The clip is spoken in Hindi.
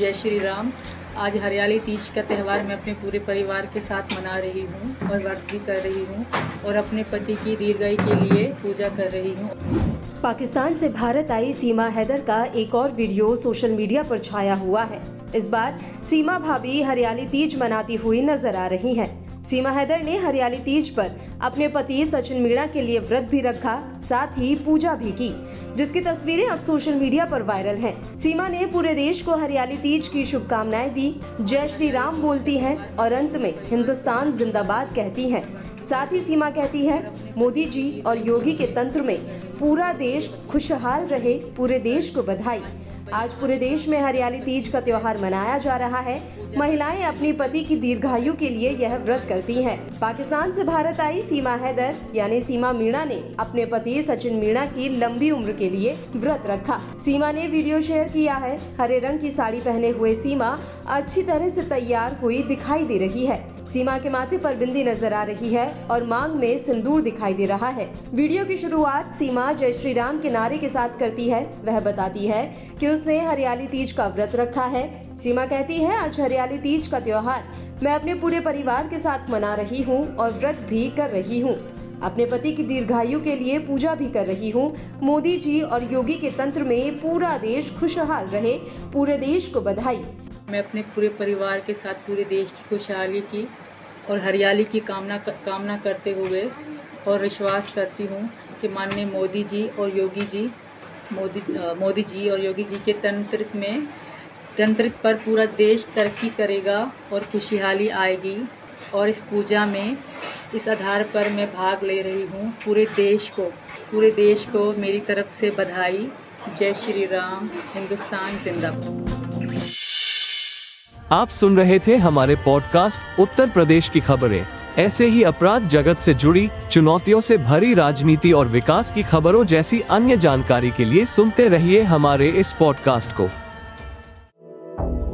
जय श्री राम। आज हरियाली तीज का त्यौहार मैं अपने पूरे परिवार के साथ मना रही हूँ और व्रत भी कर रही हूँ और अपने पति की दीर्घायु के लिए पूजा कर रही हूँ। पाकिस्तान से भारत आई सीमा हैदर का एक और वीडियो सोशल मीडिया पर छाया हुआ है। इस बार सीमा भाभी हरियाली तीज मनाती हुई नज़र आ रही हैं। सीमा हैदर ने हरियाली तीज पर अपने पति सचिन मीणा के लिए व्रत भी रखा साथ ही पूजा भी की, जिसकी तस्वीरें अब सोशल मीडिया पर वायरल हैं। सीमा ने पूरे देश को हरियाली तीज की शुभकामनाएँ दी जय श्री राम बोलती हैं और अंत में हिंदुस्तान जिंदाबाद कहती हैं। साथ ही सीमा कहती है, मोदी जी और योगी के तंत्र में पूरा देश खुशहाल रहे, पूरे देश को बधाई आज पूरे देश में हरियाली तीज का त्योहार मनाया जा रहा है महिलाएँ अपनी पति की दीर्घायु के लिए यह व्रत करती हैं। पाकिस्तान से भारत आई सीमा हैदर, यानी सीमा मीणा ने अपने पति सचिन मीणा की लंबी उम्र के लिए व्रत रखा। सीमा ने वीडियो शेयर किया है। हरे रंग की साड़ी पहने हुए सीमा अच्छी तरह से तैयार हुई दिखाई दे रही है। सीमा के माथे पर बिंदी नज़र आ रही है और मांग में सिंदूर दिखाई दे रहा है। वीडियो की शुरुआत सीमा जय श्री राम के नारे के साथ करती है। वह बताती है कि उसने हरियाली तीज का व्रत रखा है। सीमा कहती है, आज हरियाली तीज का त्योहार। मैं अपने पूरे परिवार के साथ मना रही हूँ और व्रत भी कर रही हूँ। अपने पति की दीर्घायु के लिए पूजा भी कर रही हूँ। मोदी जी और योगी के तंत्र में पूरा देश खुशहाल रहे, पूरे देश को बधाई। मैं अपने पूरे परिवार के साथ पूरे देश की खुशहाली की और हरियाली की कामना कामना करते हुए और विश्वास करती हूँ कि माननीय मोदी जी और योगी जी, मोदी मोदी जी और योगी जी के तंत्र में तंत्र पर पूरा देश तरक्की करेगा और खुशहाली आएगी। और इस पूजा में, इस आधार पर मैं भाग ले रही हूँ पूरे देश को। पूरे देश को मेरी तरफ़ से बधाई। जय श्री राम, हिंदुस्तान जिंदाबाद। आप सुन रहे थे हमारे पॉडकास्ट उत्तर प्रदेश की खबरें। ऐसे ही अपराध जगत से जुड़ी, चुनौतियों से भरी राजनीति और विकास की खबरों जैसी अन्य जानकारी के लिए सुनते रहिए हमारे इस पॉडकास्ट को।